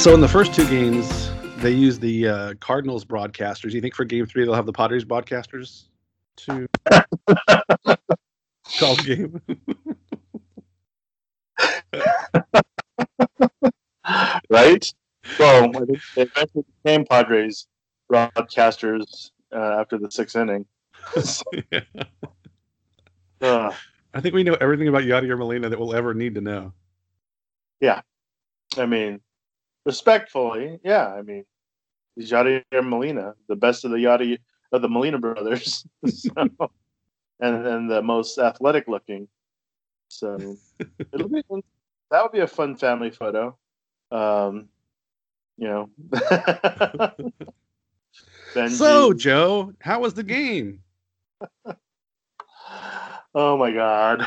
So in the first two games, they used the uh, Cardinals broadcasters. You think for Game Three they'll have the Padres broadcasters to call the game? right? Well, I think they eventually became Padres broadcasters uh, after the sixth inning. Yeah. Uh, I think we know everything about Yadier Molina that we'll ever need to know. Yeah, I mean, respectfully, yeah. I mean, he's Yadier Molina, the best of the Yadi of the Molina brothers, so, and and the most athletic looking. So it'll be that would be a fun family photo. Um, you know. Benji. So Joe, how was the game? oh my god.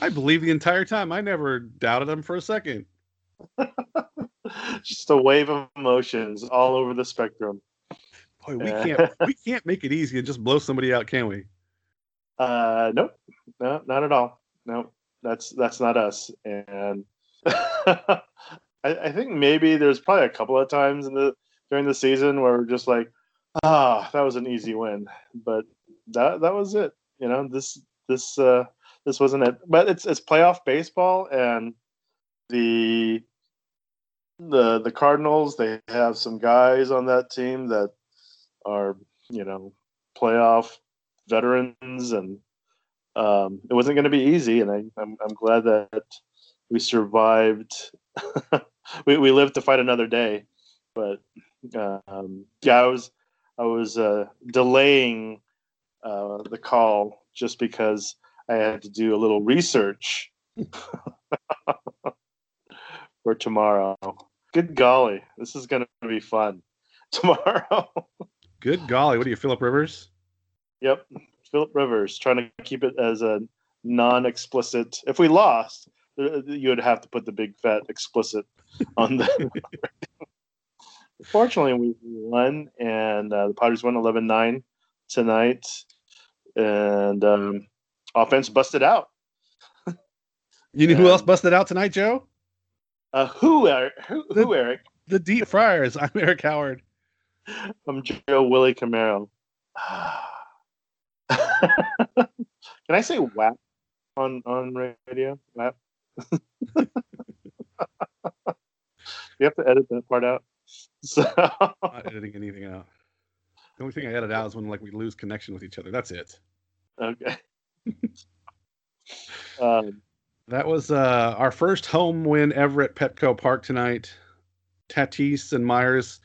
I believe the entire time. I never doubted him for a second. Just a wave of emotions all over the spectrum. Boy, we can't we can't make it easy and just blow somebody out, can we? Uh, nope, no, not at all. Nope, that's that's not us. And I, I think maybe there's probably a couple of times in the during the season where we're just like, ah, that was an easy win, but that that was it. You know, this this uh, this wasn't it. But it's it's playoff baseball, and the the the Cardinals they have some guys on that team that are you know playoff veterans and um, it wasn't going to be easy and I, I'm, I'm glad that we survived. We, we lived to fight another day but um, yeah I was I was uh, delaying uh, the call just because I had to do a little research for tomorrow good golly this is going to be fun tomorrow Good golly, what are you, Philip Rivers? Yep, Philip Rivers trying to keep it as a non-explicit. If we lost, uh, you would have to put the big fat explicit on the. Fortunately, we won, and uh, the Padres won 11-9 tonight, and um, offense busted out. You know who else busted out tonight, Joe? Uh, who, Eric? Who, who, Eric? The Deep Friars. I'm Eric Howard. I'm Joe Willie Camaro. Can I say WAP on on radio? WAP. you have to edit that part out. So Not editing anything out. The only thing I edit out is when like we lose connection with each other. That's it. okay. um, That was uh, our first home win ever at Petco Park tonight. Tatis and Myers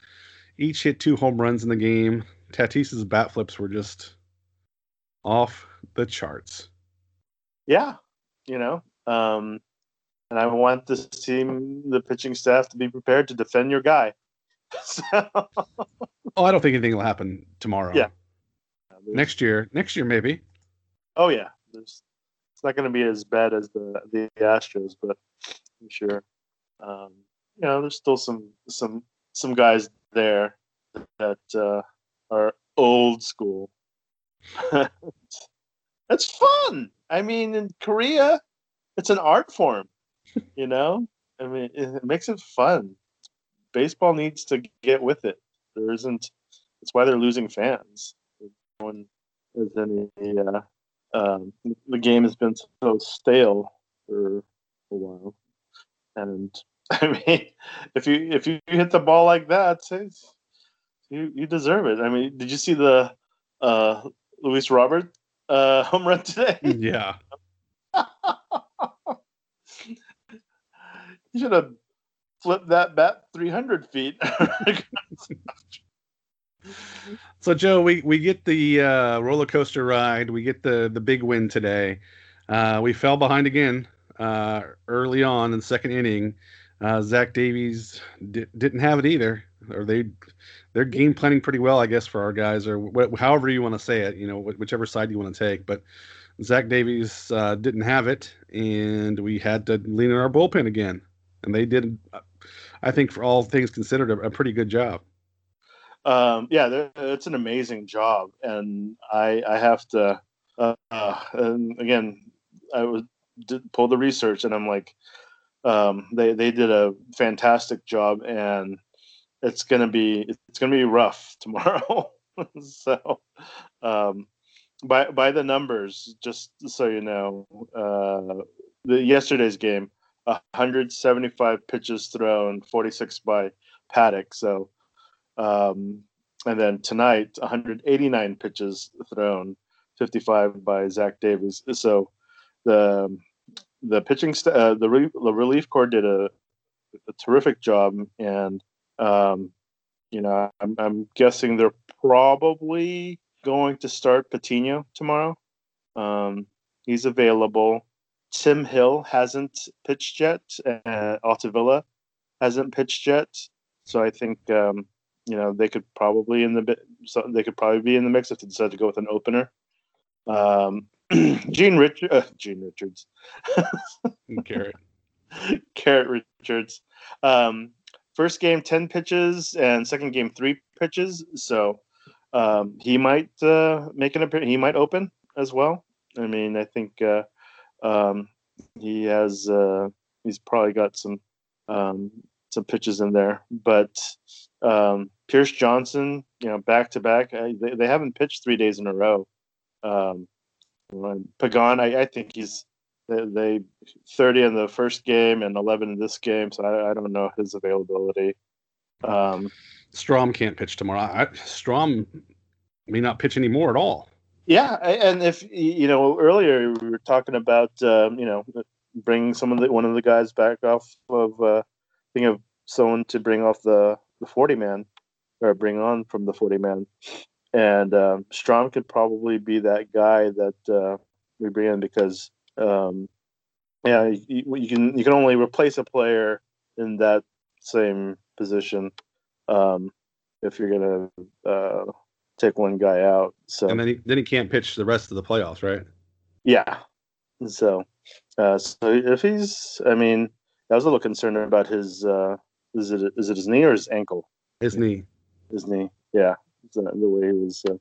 each hit two home runs in the game. Tatis's bat flips were just off the charts. yeah, you know, um, and I want this team, the pitching staff, to be prepared to defend your guy. So, Oh, I don't think anything will happen tomorrow. Yeah. Next year, next year maybe. Oh yeah, there's not going to be as bad as the the Astros, but I'm sure. Um, you know, there's still some some some guys there that uh, are old school. It's fun. I mean, in Korea, it's an art form. You know, I mean, it, makes it fun. Baseball needs to get with it. There isn't. It's why they're losing fans. No one has any. Uh, um, the game has been so stale for a while, and I mean, if you if you hit the ball like that, you you deserve it. I mean, did you see the uh, Luis Robert uh, home run today? Yeah. you should have flipped that bat 300 feet. So Joe, we we get the uh, roller coaster ride. We get the the big win today. Uh, we fell behind again uh, early on in the second inning. Uh, Zach Davies di- didn't have it either, or they they're game planning pretty well, I guess, for our guys, or wh- however you want to say it. You know, wh- whichever side you want to take. But Zach Davies uh, didn't have it, and we had to lean on our bullpen again, and they did. uh, I think, for all things considered, a, a pretty good job. Um, yeah, it's an amazing job, and I I have to. Uh, and again, I was did, pull the research, and I'm like, um, they they did a fantastic job, and it's gonna be it's gonna be rough tomorrow. so, um, by by the numbers, just so you know, uh, the yesterday's game, 175 pitches thrown, 46 by Paddock. So, um, and then tonight, 189 pitches thrown, 55 by Zach Davies. So, the the pitching st- uh, the, re- the relief corps did a, a terrific job, and um, you know I'm, I'm guessing they're probably going to start Patino tomorrow. Um, he's available. Tim Hill hasn't pitched yet. Uh, Altavilla hasn't pitched yet. So I think um, you know they could probably in the so they could probably be in the mix if they decide to go with an opener. Um, Gene Richard, uh, Gene Richards, Carrot, Carrot Richards. Um, first game ten pitches and second game three pitches. So um, he might uh, make an appearance. He might open as well. I mean, I think uh, um, he has. Uh, he's probably got some um, some pitches in there, but um, Pierce Johnson, you know, back to back. They, they haven't pitched three days in a row. Um, Pagan, I, I think he's they, they, 30 in the first game and 11 in this game, so I, I don't know his availability. Um, Strahm can't pitch tomorrow. I, Strahm may not pitch anymore at all. Yeah, and if you know earlier we were talking about um, you know bringing some of the one of the guys back off of uh, think of someone to bring off the the forty man or bring on from the forty man, and um, Strahm could probably be that guy that uh, we bring in because um, yeah you, you, can you can only replace a player in that same position um, if you're gonna uh, take one guy out. So and then he then he can't pitch the rest of the playoffs, right? Yeah. So, uh, so if he's, I mean, I was a little concerned about his. Uh, is it is it his knee or his ankle? His knee. His knee. Yeah, the, the way he was. Uh, I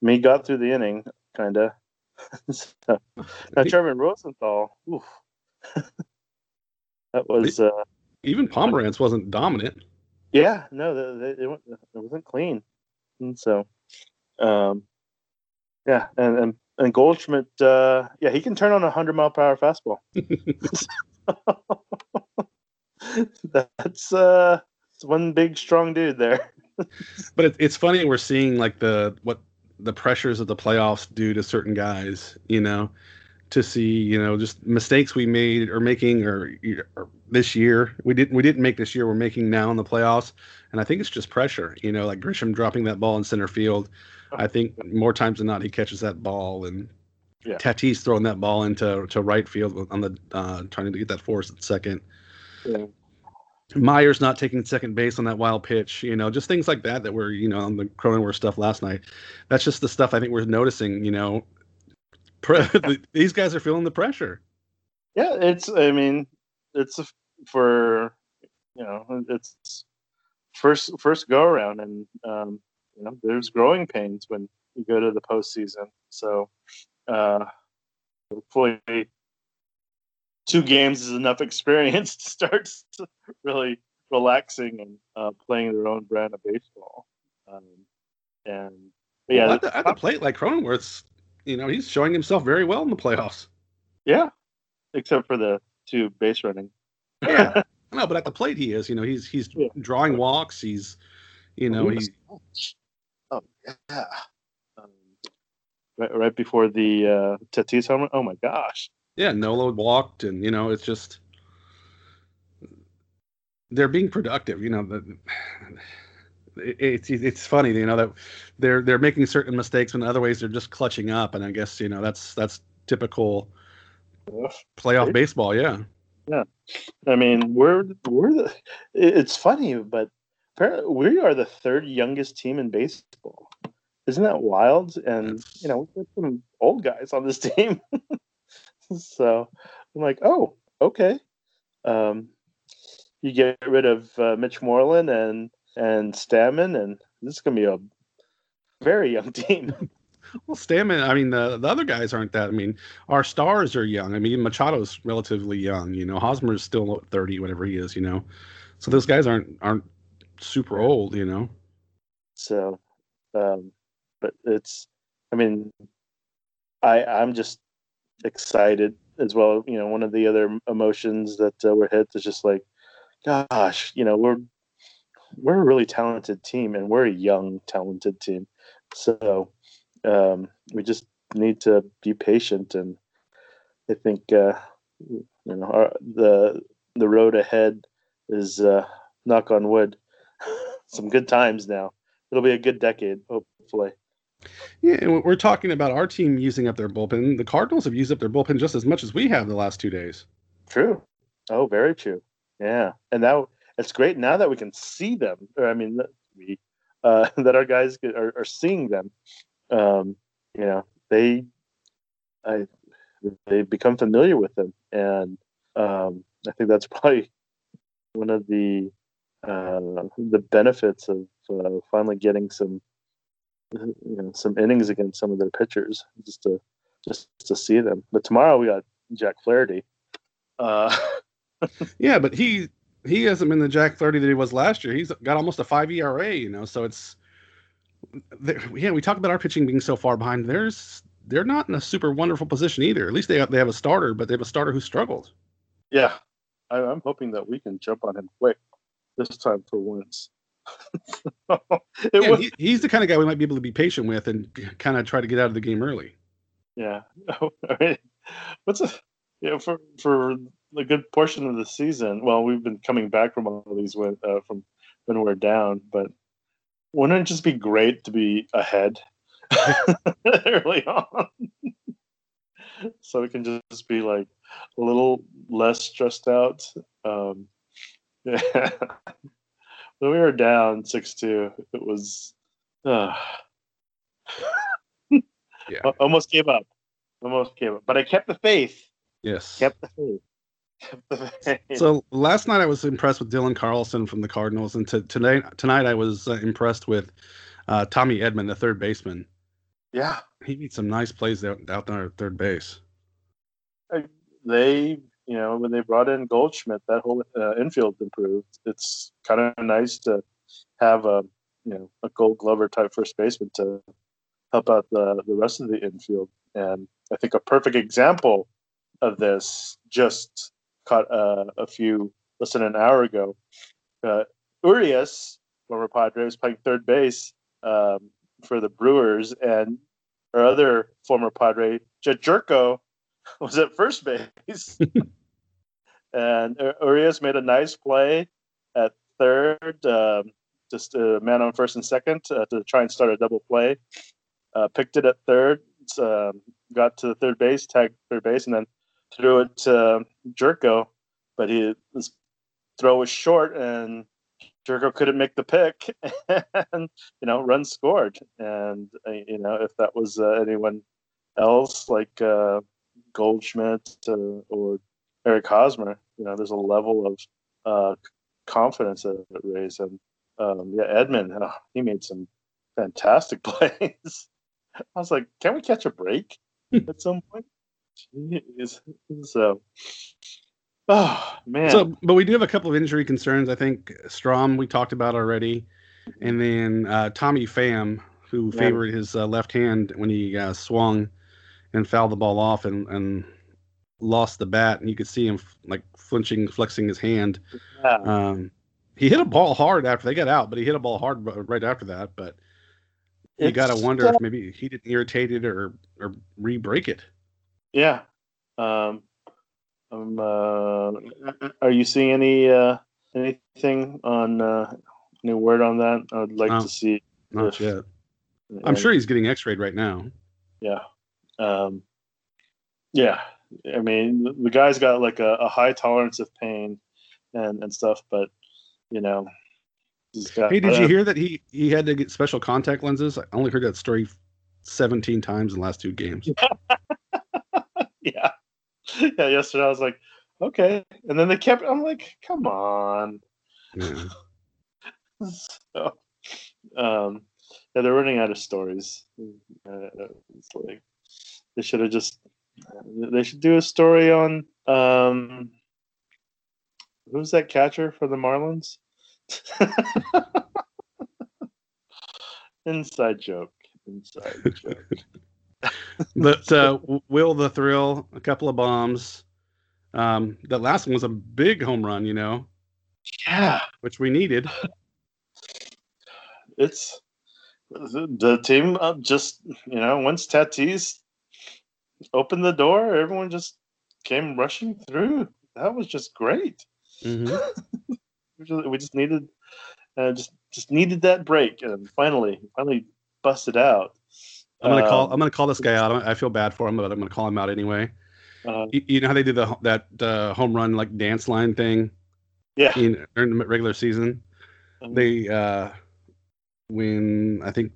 mean, he got through the inning, kind of. so, now, German Rosenthal. Oof. that was. Uh, Even Pomeranz wasn't dominant. Yeah, no, it, it, it wasn't clean, and so um, yeah, and and, and Goldschmidt, uh, yeah, he can turn on a hundred mile per hour fastball. That's uh, it's one big strong dude there. but it, it's funny we're seeing like the what the pressures of the playoffs do to certain guys. You know, to see you know just mistakes we made or making or, or, this year we didn't we didn't make this year we're making now in the playoffs and i think it's just pressure you know like grisham dropping that ball in center field I think more times than not he catches that ball, and yeah. Tatis throwing that ball into to right field on the uh, trying to get that force at second. Yeah. Myers not taking second base on that wild pitch, you know, just things like that that were, you know, on the Cronenworth stuff last night. That's just the stuff I think we're noticing, you know. Pre- these guys are feeling the pressure. Yeah, it's. I mean, it's for you know, it's first first go around, and um, you know, there's growing pains when you go to the postseason. So, uh, hopefully, two games is enough experience to start really relaxing and uh, playing their own brand of baseball. Um, and yeah, well, at, the, at the plate, like Cronenworth's, you know, he's showing himself very well in the playoffs. Yeah, except for the two base running. yeah, no, but at the plate he is. You know, he's he's yeah. drawing walks. He's, you know, he's Oh yeah. Um, right, right before the uh, Tatis home Oh my gosh. Yeah, Nola walked, and you know it's just they're being productive. You know, the, it's it's funny, you know that they're they're making certain mistakes, and other ways they're just clutching up. And I guess you know that's that's typical playoff baseball. Yeah. Yeah, I mean we're we're the. It's funny, but we are the third youngest team in baseball. Isn't that wild? And you know, we've got some old guys on this team. so I'm like, oh, okay. Um, you get rid of uh, Mitch Moreland and and Stammen, and this is gonna be a very young team. Well, Stammen, I mean, the, the other guys aren't that. I mean, our stars are young. I mean, Machado's relatively young. You know, Hosmer's still 30, whatever he is, you know. So those guys aren't aren't super old, you know. So, um, but it's, I mean, I I'm just excited as well. You know, one of the other emotions that uh, were hit is just like, gosh, you know, we're we're a really talented team and we're a young talented team. So um, we just need to be patient and I think uh, you know our, the the road ahead is uh, knock on wood some good times now. It'll be a good decade, hopefully. Yeah, we're talking about our team using up their bullpen. The Cardinals have used up their bullpen just as much as we have the last two days. True. Oh, very true. Yeah, and now it's great now that we can see them. Or I mean, we uh, that our guys are, are seeing them. Um, you know, they, I, they become familiar with them, and um, I think that's probably one of the uh, the benefits of uh, finally getting some you know some innings against some of their pitchers just to just to see them. But tomorrow we got Jack Flaherty. Uh, yeah, but he he hasn't been the Jack Flaherty that he was last year. He's got almost a five ERA, you know. So it's yeah. We talk about our pitching being so far behind. There's they're not in a super wonderful position either. At least they have, they have a starter, but they have a starter who struggled. Yeah, I, I'm hoping that we can jump on him quick this time for once. yeah, was, he, he's the kind of guy we might be able to be patient with and kind of try to get out of the game early. Yeah. What's a yeah for for a good portion of the season. Well, we've been coming back from all these when uh, from when we're down, but wouldn't it just be great to be ahead early on? so we can just be like a little less stressed out. Um, yeah. When we were down six two, it was uh, yeah. almost gave up. Almost gave up. But I kept the faith. Yes. Kept the faith. so last night I was impressed with Dylan Carlson from the Cardinals, and t- tonight tonight I was uh, impressed with uh, Tommy Edman, the third baseman. Yeah, he made some nice plays out, out there at third base. They, you know, when they brought in Goldschmidt, that whole uh, infield improved. It's kind of nice to have a, you know, a Gold Glover type first baseman to help out the the rest of the infield. And I think a perfect example of this just caught uh, a few less than an hour ago. Uh, Urias, former Padre, was playing third base um, for the Brewers, and our other former Padre, Jedd Gyorko, was at first base. and Urias made a nice play at third, um, just a man on first and second uh, to try and start a double play. Uh, picked it at third, um, got to the third base, tagged third base, and then threw it to Gyorko. but he, his throw was short and Gyorko couldn't make the pick, and you know, run scored. And uh, you know, if that was uh, anyone else like uh, Goldschmidt uh, or Eric Hosmer, you know, there's a level of uh, confidence that it raised. And um, yeah, Edman, oh, he made some fantastic plays. I was like, can we catch a break at some point? Jeez. So, oh man. So, but we do have a couple of injury concerns. I think Strahm we talked about already, and then uh, Tommy Pham, who favored his uh, left hand when he uh, swung and fouled the ball off and and lost the bat, and you could see him like flinching, flexing his hand. Yeah. Um, he hit a ball hard after they got out, but he hit a ball hard right after that. But you got to wonder if maybe he didn't irritate it or or re-break it. Yeah. Um, um, uh, are you seeing any uh, anything on uh, any word on that? I would like no, to see. Not if, yet. I'm sure he's getting X-rayed right now. Yeah. Um, yeah. I mean, the guy's got like a, a high tolerance of pain and and stuff, but you know, got, hey, did you hear that he he had to get special contact lenses? I only heard that story 17 times in the last two games. yeah. Yeah, yesterday I was like, okay. And then they kept I'm like, come on. Yeah. so um yeah, they're running out of stories. Uh, it's like they should have just they should do a story on um who's that catcher for the Marlins? Inside joke. Inside joke. but uh, Will the Thrill, a couple of bombs. Um, that last one was a big home run, you know. Yeah, which we needed. It's the team uh, just you know once Tatis opened the door, everyone just came rushing through. That was just great. Mm-hmm. we just needed uh, just just needed that break, and finally, finally busted out. I'm gonna um, call. I'm gonna call this guy out. I feel bad for him, but I'm gonna call him out anyway. Uh, you, you, know how they do the that uh, home run like dance line thing? Yeah. In, during the regular season, um, they uh, when I think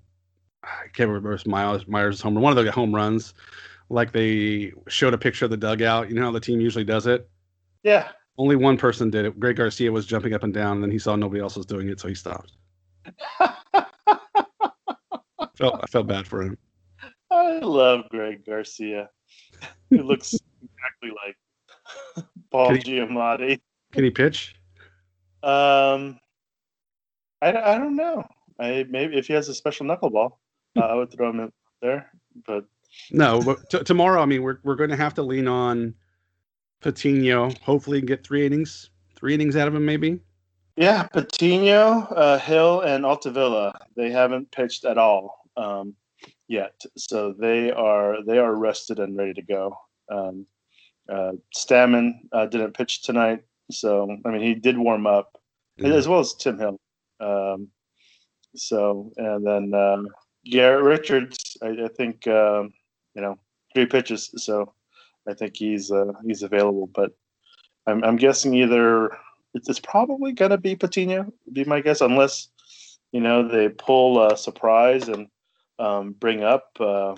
I can't remember if Myers Myers home run, one of the home runs, like they showed a picture of the dugout. You know how the team usually does it. Yeah. Only one person did it. Greg Garcia was jumping up and down, and then he saw nobody else was doing it, so he stopped. felt I felt bad for him. I love Greg Garcia. He looks exactly like Paul can he, Giamatti. Can he pitch? Um, I, I don't know. I maybe if he has a special knuckleball, uh, I would throw him in there. But no, but t- tomorrow, I mean, we're we're going to have to lean on Patino. Hopefully, get three innings, three innings out of him, maybe. Yeah, Patino, uh, Hill, and Altavilla. They haven't pitched at all um, yet, so they are they are rested and ready to go. Um, uh, Stammen uh, didn't pitch tonight, so I mean he did warm up, mm-hmm. as well as Tim Hill. Um, so and then um, Garrett Richards, I, I think um, you know three pitches, so I think he's uh, he's available. But I'm, I'm guessing either it's probably gonna be Patino, be my guess, unless you know they pull a surprise and um, bring up uh,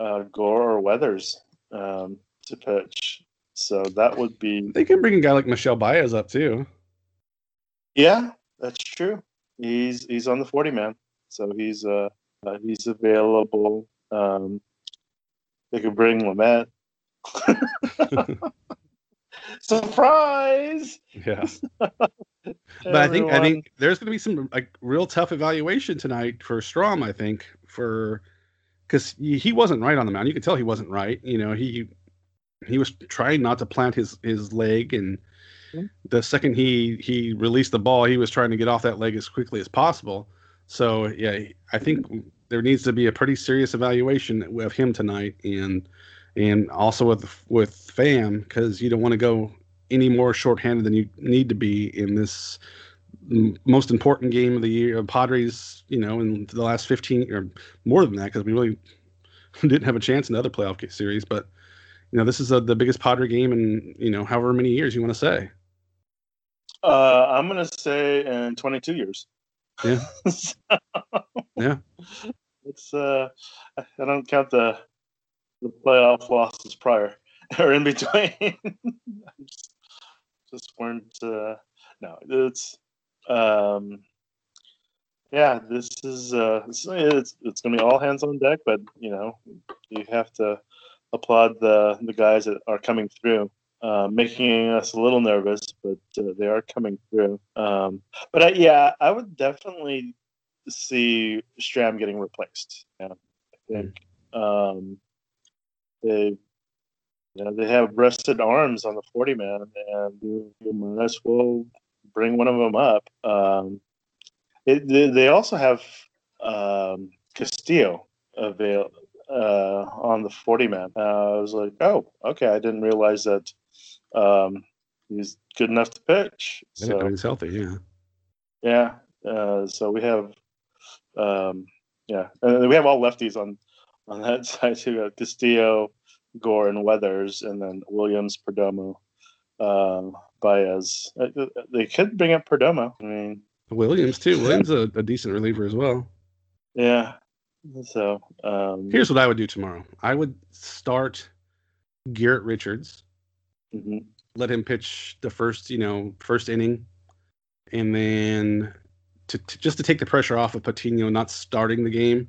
uh, Gore or Weathers um, to pitch. So that would be. They can bring a guy like Michel Baez up too. Yeah, that's true. He's he's on the forty man, so he's uh, uh he's available. Um, they could bring Lamet. Surprise! Yeah. but I think I think there's going to be some like real tough evaluation tonight for Strahm. I think for because he wasn't right on the mound. You could tell he wasn't right. You know, he he was trying not to plant his his leg, and mm-hmm. the second he he released the ball, he was trying to get off that leg as quickly as possible. So yeah, I think there needs to be a pretty serious evaluation of him tonight, and and also with with Pham because you don't want to go any more shorthanded than you need to be in this most important game of the year of Padres, you know, in the last 15 or more than that, because we really didn't have a chance in the other playoff series. But, you know, this is a, the biggest Padre game in, you know, however many years you want to say. Uh, I'm going to say in 22 years. Yeah. so, yeah. It's, uh, I don't count the, the playoff losses prior or in between. just, just weren't, uh, no, it's, um, yeah, this is uh, it's it's to be all hands on deck, but you know, you have to applaud the the guys that are coming through, uh, making us a little nervous, but uh, they are coming through. Um, but I, yeah, I would definitely see Strahm getting replaced. Yeah, I think um, they you know, they have rested arms on the 40 man, and you, you might as well bring one of them up. Um, it, they, they, also have um, Castillo avail uh, on the 40 man. Uh, I was like, oh, okay. I didn't realize that um, he's good enough to pitch. So, he's healthy, yeah. Yeah. Uh, so we have, um, yeah, and we have all lefties on on that side too. Castillo, Gore, and Weathers, and then Williams, Perdomo. Um, Baez. Uh, uh, they could bring up Perdomo. I mean, Williams too. Williams a, a decent reliever as well. Yeah. So um, here's what I would do tomorrow. I would start Garrett Richards. Mm-hmm. Let him pitch the first, you know, first inning, and then to, to just to take the pressure off of Patino not starting the game.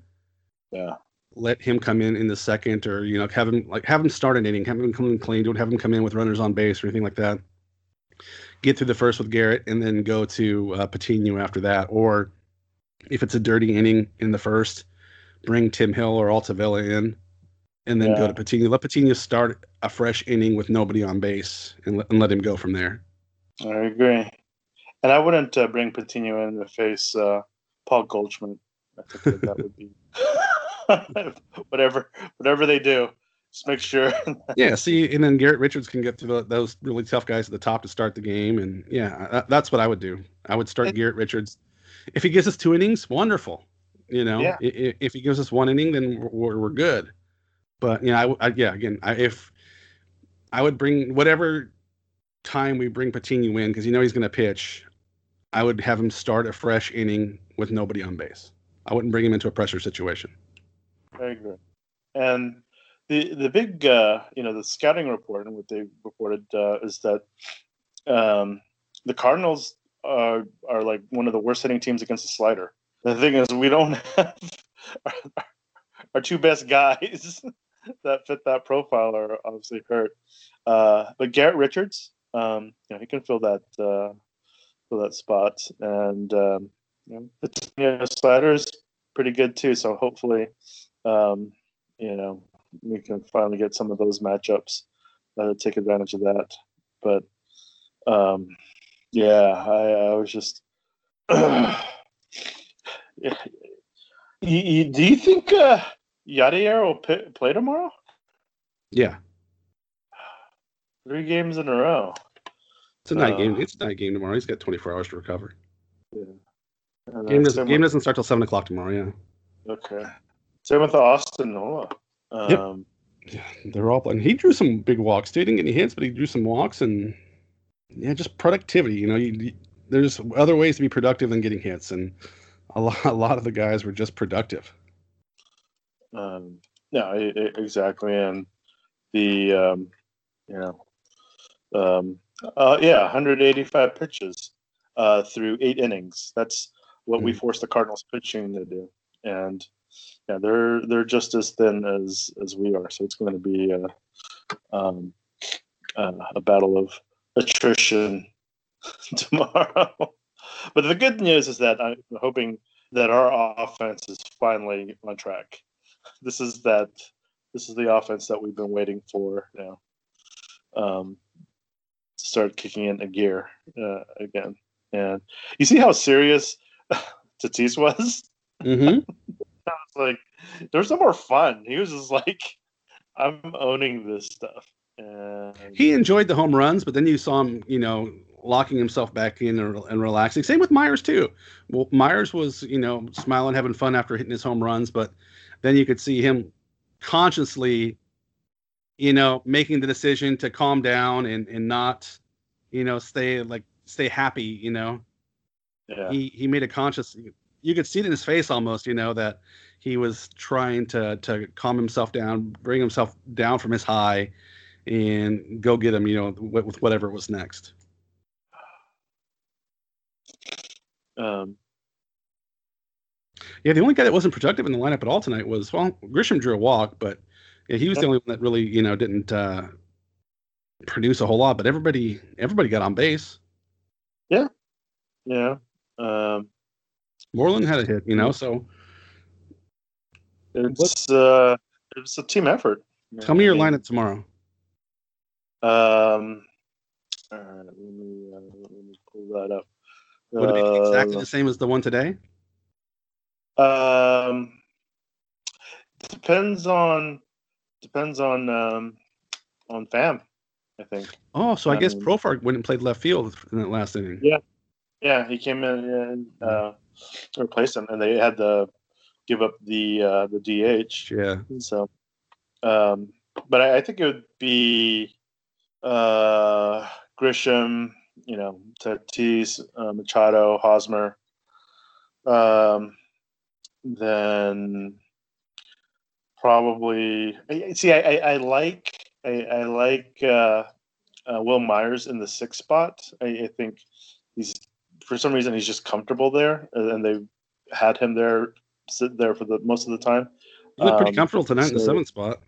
Yeah. Let him come in in the second, or you know, have him like have him start an inning, have him come in clean, don't have him come in with runners on base or anything like that. Get through the first with Garrett, and then go to uh, Patino after that. Or if it's a dirty inning in the first, bring Tim Hill or Altavilla in, and then Yeah. go to Patino. Let Patino start a fresh inning with nobody on base, and let, and let him go from there. I agree. And I wouldn't uh, bring Patino in to face uh, Paul Goldschmidt. I think that, that would be whatever whatever they do. Just make sure. yeah, see, and then Garrett Richards can get to the, those really tough guys at the top to start the game, and yeah, that, that's what I would do. I would start It- Garrett Richards. If he gives us two innings, wonderful. You know, Yeah. I- i- if he gives us one inning, then we're, we're, good. But you know, I I, yeah, again, I, if I would bring whatever time we bring Patino in because you know he's going to pitch, I would have him start a fresh inning with nobody on base. I wouldn't bring him into a pressure situation. I agree. And the the big uh, you know the scouting report and what they reported uh, is that um, the Cardinals are are like one of the worst hitting teams against the slider. The thing is, we don't have our, our two best guys that fit that profile are obviously hurt. Uh, but Garrett Richards, um, you know, he can fill that fill that spot, and um, you know, the slider is pretty good too. So hopefully, um, you know, we can finally get some of those matchups uh, take advantage of that. But um, yeah, I, I was just. yeah. You, you, do you think uh, Yadier will p- play tomorrow? Yeah, Three games in a row. It's a night Uh, game. It's a night game tomorrow. He's got 24 hours to recover. And, uh, Game doesn't, game with- doesn't start till seven o'clock tomorrow. Yeah, okay. Same with Austin Nola. Yep. Um, yeah, they're all playing. He drew some big walks. Too. He didn't get any hits, but he drew some walks and yeah, just productivity. You know, you, you- there's other ways to be productive than getting hits, and a lot, a lot of the guys were just productive. Um, no, e- e- exactly, and the um, you know, um, uh, yeah, 185 pitches uh, through eight innings. That's what we Mhm. forced the Cardinals pitching to do, and yeah, they're they're just as thin as as we are. So it's going to be a, um, uh, a battle of attrition tomorrow. but the good news is that I'm hoping that our offense is finally on track this is that this is the offense that we've been waiting for now um start kicking in a gear uh, again. And you see how serious Tatis was? Hmm it's like there's no more fun. He was just like i'm owning this stuff. And He enjoyed the home runs, but then you saw him, you know, locking himself back in and, and relaxing. Same with Myers too. Well, Myers was, you know, smiling, having fun after hitting his home runs, but then you could see him consciously, you know, making the decision to calm down and and not, you know, stay like stay happy. You know, yeah he he made a conscious. You could see it in his face almost, you know, that he was trying to to calm himself down, bring himself down from his high, and go get him, you know, with, with whatever was next. um Yeah, the only guy that wasn't productive in the lineup at all tonight was well, Grisham drew a walk, but yeah, he was the only one that really, you know, didn't uh, produce a whole lot. But everybody, everybody got on base. yeah yeah. um Moreland had a hit, you know. So it's uh it's a team effort tell me your I mean, lineup tomorrow. Um, all right, let me uh, let me pull that up. Would it be exactly Uh, the same as the one today? Um, depends on depends on um on Pham. I think. Oh, so I guess um, Profar went and played left field in that last inning. Yeah. Yeah, he came in and uh, replaced him, and they had to give up the uh, the DH. Yeah. So, um, but I, I think it would be uh, Grisham, you know, Tatis, uh, Machado, Hosmer. Um, then probably see. I, I, I like I, I like uh, uh, Will Myers in the sixth spot. I, I think he's for some reason he's just comfortable there, and they had him there sit there for the most of the time. He looked pretty Um, comfortable tonight in the seventh spot.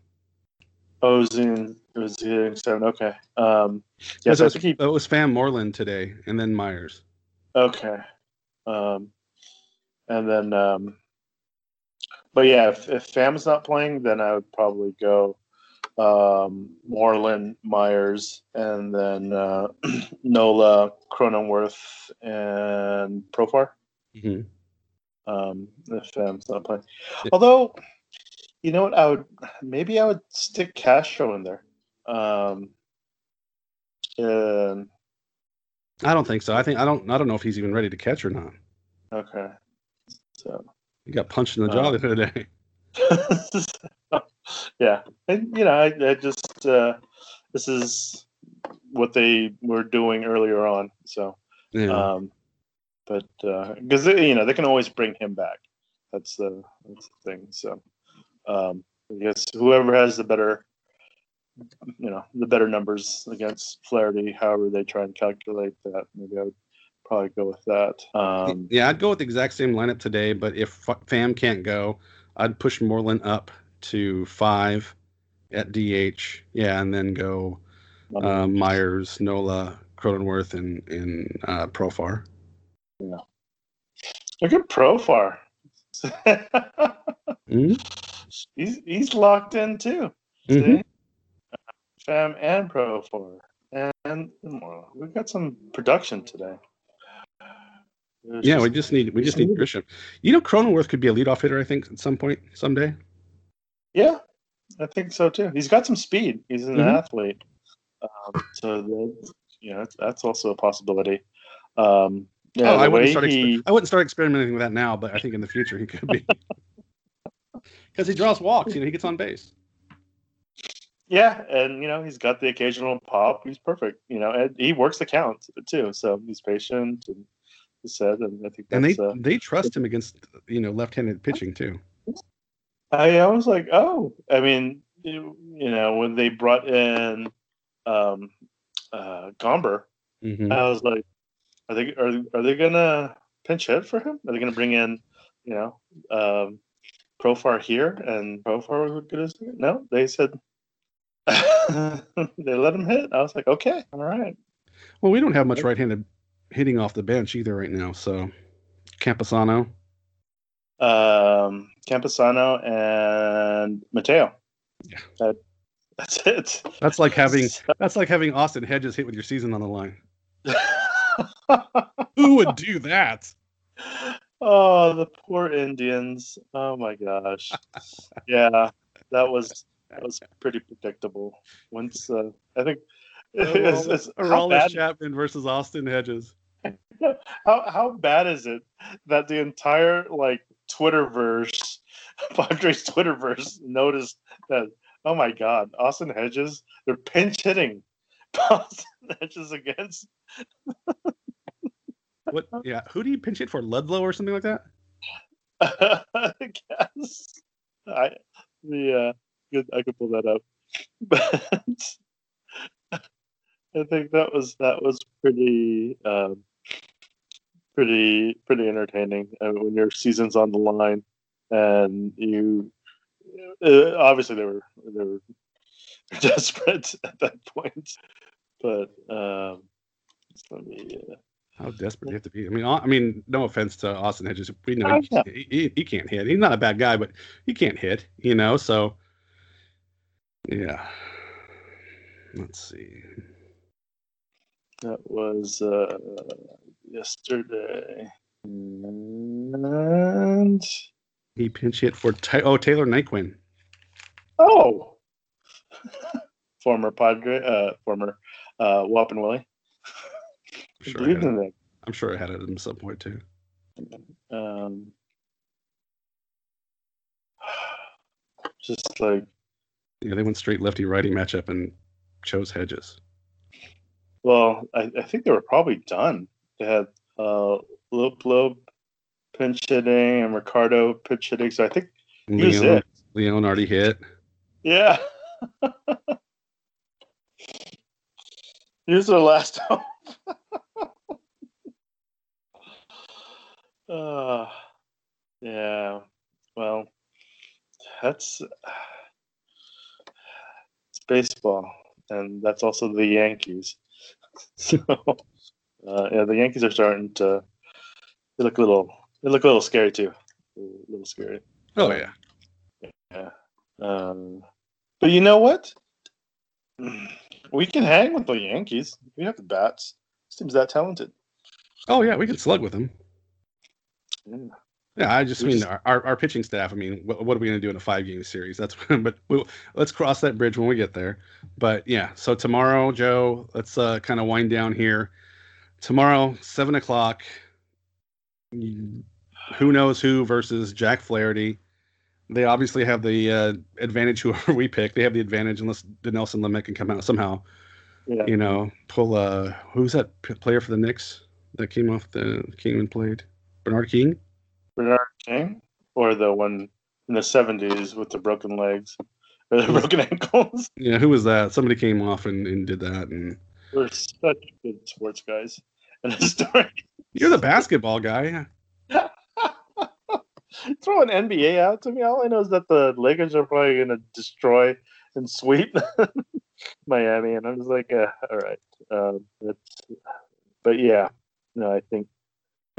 Oh, it was in it was in seven. Okay. Um, Yes, yes, it was, he. it was Pham Moreland today, and then Myers. Okay. Um, and then, um, but yeah, if, if Pham's not playing, then I would probably go um, Moreland, Myers, and then uh, Nola, Cronenworth, and Profar. hmm Um, if Pham's not playing, Yeah. although you know what, I would maybe I would stick Castro in there. Um, and I don't think so. I think I don't. I don't know if he's even ready to catch or not. okay, so. He got punched in the jaw Uh, the other day. yeah, and you know, I, I just uh, this is what they were doing earlier on. So, Yeah. um, but because you know they can always bring him back. That's the that's the thing. So, um, I guess whoever has the better, you know, the better numbers against Flaherty, however they try and calculate that, maybe I would probably go with that. Um, yeah, I'd go with the exact same lineup today, but if Pham can't go, I'd push Moreland up to five at DH. Yeah, and then go uh, Myers, Nola, Cronenworth, and and uh, Profar. Yeah, look at Profar. Mhm. he's he's locked in too. Mhm. See? Pham and Profar. And well, we've got some production today. There's Yeah, just- we just need we just need Grisham. You know, Cronenworth could be a leadoff hitter. I think at some point someday. Yeah, I think so too. He's got some speed. He's an Mhm. athlete, um, so you know that's, that's also a possibility. Um, yeah, oh, I wouldn't start. he, Exper- I wouldn't start experimenting with that now, but I think in the future he could be because he draws walks. You know, he gets on base. Yeah, and you know he's got the occasional pop. He's perfect. You know, and he works the count too. So he's patient and said, and I think that's. And they uh, they trust him against you know left-handed pitching too. I, I was like, oh, I mean, you, you know, when they brought in um, uh, Gomber, hmm I was like, are they are are they gonna pinch hit for him? Are they gonna bring in, you know, um, Profar here and Profar was good as no? They said they let him hit. I was like, okay, all right. Well, we don't have much right-handed hitting off the bench either right now. So Campusano. Um, Campusano and Mateo. Yeah. That, that's it. That's like having that's like having Austin Hedges hit with your season on the line. Who would do that? oh, the poor Indians. Oh my gosh. Yeah, that was that was pretty predictable. Once uh, I think it's, it's, how, Aroldis bad, Chapman versus Austin Hedges. how how bad is it that the entire like Twitterverse, Padres Twitterverse noticed that oh my god, Austin Hedges, they're pinch hitting Austin Hedges against What? Yeah, who do you pinch hit for? Luplow or something like that? I guess I the uh, good, I could pull that up, but I think that was that was pretty um, pretty pretty entertaining uh, when your season's on the line and you uh, obviously they were they were desperate at that point, but um, let me. Uh, How desperate you have to be? I mean, I mean, no offense to Austin Hedges. We know I he, he, he can't hit. He's not a bad guy, but he can't hit. You know, so yeah. Let's see. That was uh, yesterday. And He pinch hit for Ty- oh Taylor Naquin. oh, former Padre, uh, former uh, Whopping Willie. I'm sure, I had it. in. I'm sure I had it at some point too. Um, just like, Yeah, they went straight lefty righty matchup and chose Hedges. well, I, I think they were probably done. They had uh, Lope Lope pinch hitting and Ricardo pinch hitting. So I think he was Leon, it. Leon already hit. Yeah. Here's their last hope. Uh, yeah. Well, that's it's baseball, and that's also the Yankees. so, uh, yeah, the Yankees are starting to they look a little they look a little scary too. A little scary. Oh yeah. Yeah. Um, but you know what? We can hang with the Yankees. We have the bats. This team's that talented. Oh yeah, we can slug with them. Yeah. Yeah, I just We mean just- our, our, our pitching staff. I mean, what, what are we going to do in a five game series? That's but we'll, let's cross that bridge when we get there. But yeah, so tomorrow, Joe, let's uh, kind of wind down here. Tomorrow, seven o'clock. Who knows who versus Jack Flaherty? They obviously have the uh, advantage. Whoever we pick, they have the advantage unless the Nelson Limit can come out somehow. Yeah. You know, pull. Uh, who's that p- player for the Knicks that came off the came and played? Bernard King. Bernard King or the one in the seventies with the broken legs or the broken ankles. Yeah, who was that? Somebody came off and, and did that. And We're such good sports guys. And the story you're the basketball guy. throw an NBA out to me. All I know is that the Lakers are probably gonna destroy and sweep Miami, and I'm just like, uh, all right. Um, that's, but yeah, no, I think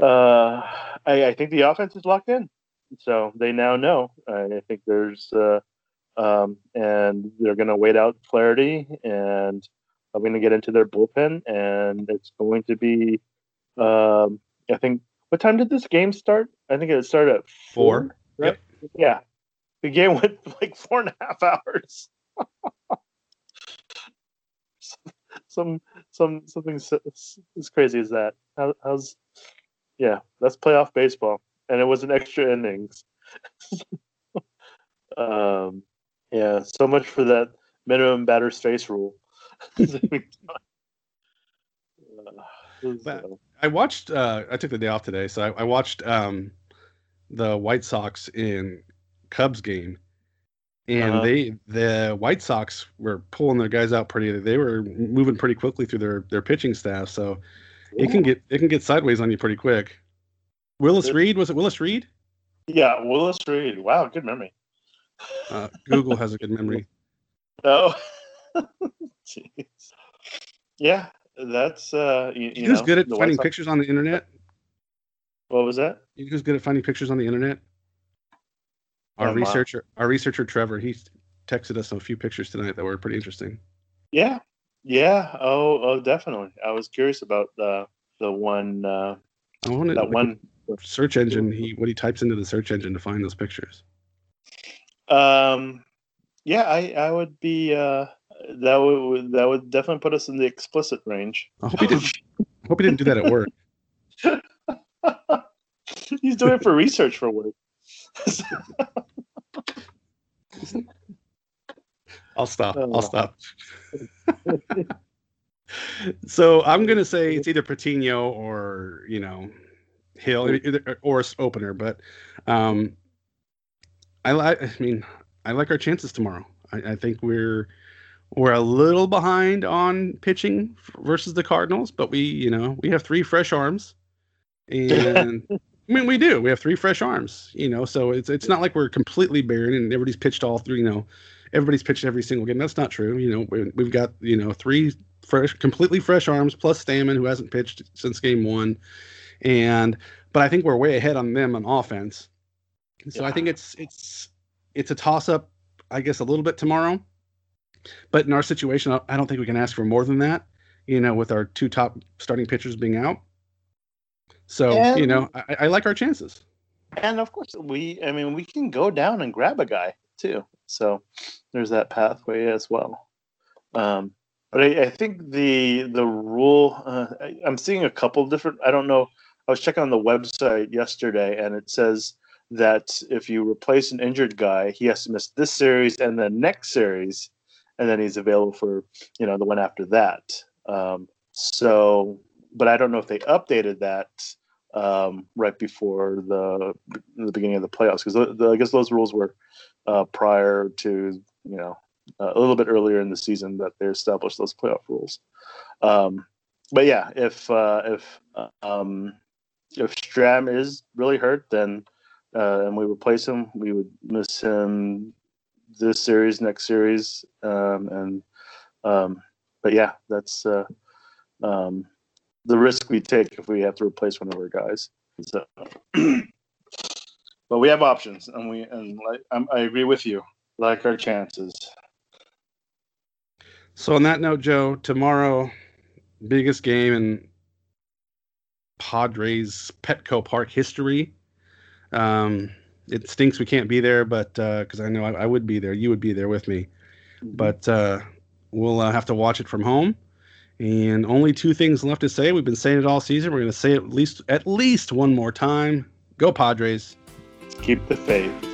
uh, I, I think the offense is locked in, so they now know. I think there's uh, um, and they're gonna wait out Flaherty, and I'm gonna get into their bullpen, and it's going to be. Um, I think what time did this game start? I think it started at Four. Right? Yeah. The game went like four and a half hours. some some something as crazy as that. How, how's yeah? That's playoff baseball, and it was an extra innings. um, yeah. So much for that minimum batter space rule. But- I watched. Uh, I took the day off today, so I, I watched um, the White Sox in Cubs game, and Uh-huh. they the White Sox were pulling their guys out pretty. They were moving pretty quickly through their their pitching staff, so it can get it can get sideways on you pretty quick. Willis Reed was it Willis Reed? yeah, Willis Reed. Wow, good memory. Uh, Google has a good memory. Oh. Yeah, that's uh, you, you know, good at finding Sox- pictures on the internet? What was that? Who's good at finding pictures on the internet? Our Oh, wow. researcher, our researcher Trevor, he texted us a few pictures tonight that were pretty interesting. Yeah, yeah. Oh, oh, definitely. I was curious about the the one uh, I wanted that one. search engine. He what he types into the search engine to find those pictures. Um, yeah, I I would be uh, that would that would definitely put us in the explicit range. I hope he didn't. hope he didn't do that at work. He's doing it for research for work. I'll stop. Oh. I'll stop. so I'm gonna say it's either Patino or you know Hill or s- opener, but um, I like. I mean, I like our chances tomorrow. I, I think we're we're a little behind on pitching versus the Cardinals, but we you know we have three fresh arms, and I mean we do. We have three fresh arms, you know, so it's it's not like we're completely barren and everybody's pitched all through, you know, everybody's pitched every single game. That's not true. You know, we, we've got you know three fresh, completely fresh arms plus Stammen who hasn't pitched since game one, and but I think we're way ahead on them on offense. So I think it's it's it's a toss up, I guess, a little bit tomorrow. But in our situation, I- don't think we can ask for more than that. You know, with our two top starting pitchers being out. So you know, I, I like our chances. And of course, we, I mean, we can go down and grab a guy too. So there's that pathway as well. Um, but I, I think the the rule, uh, I, I'm seeing a couple different. I don't know. I was checking on the website yesterday, and it says that if you replace an injured guy, he has to miss this series and the next series, and then he's available for you know the one after that. Um, so, but I don't know if they updated that um, right before the the beginning of the playoffs because I guess those rules were uh, prior to you know uh, a little bit earlier in the season that they established those playoff rules. Um, but yeah, if uh, if um, if Strahm is really hurt, then uh, and we replace him, we would miss him this series, next series, um, and um, but yeah, that's uh, um, the risk we take if we have to replace one of our guys. So, but we have options, and we and like, I'm, I agree with you. Like our chances. So on that note, Joe, tomorrow, biggest game in Padres Petco Park history. Um, it stinks we can't be there, but because uh, I know I, I, would be there, you would be there with me. Mm-hmm. But uh, we'll uh, have to watch it from home. And only two things left to say. We've been saying it all season. We're going to say it at least at least one more time. Go Padres. Keep the faith.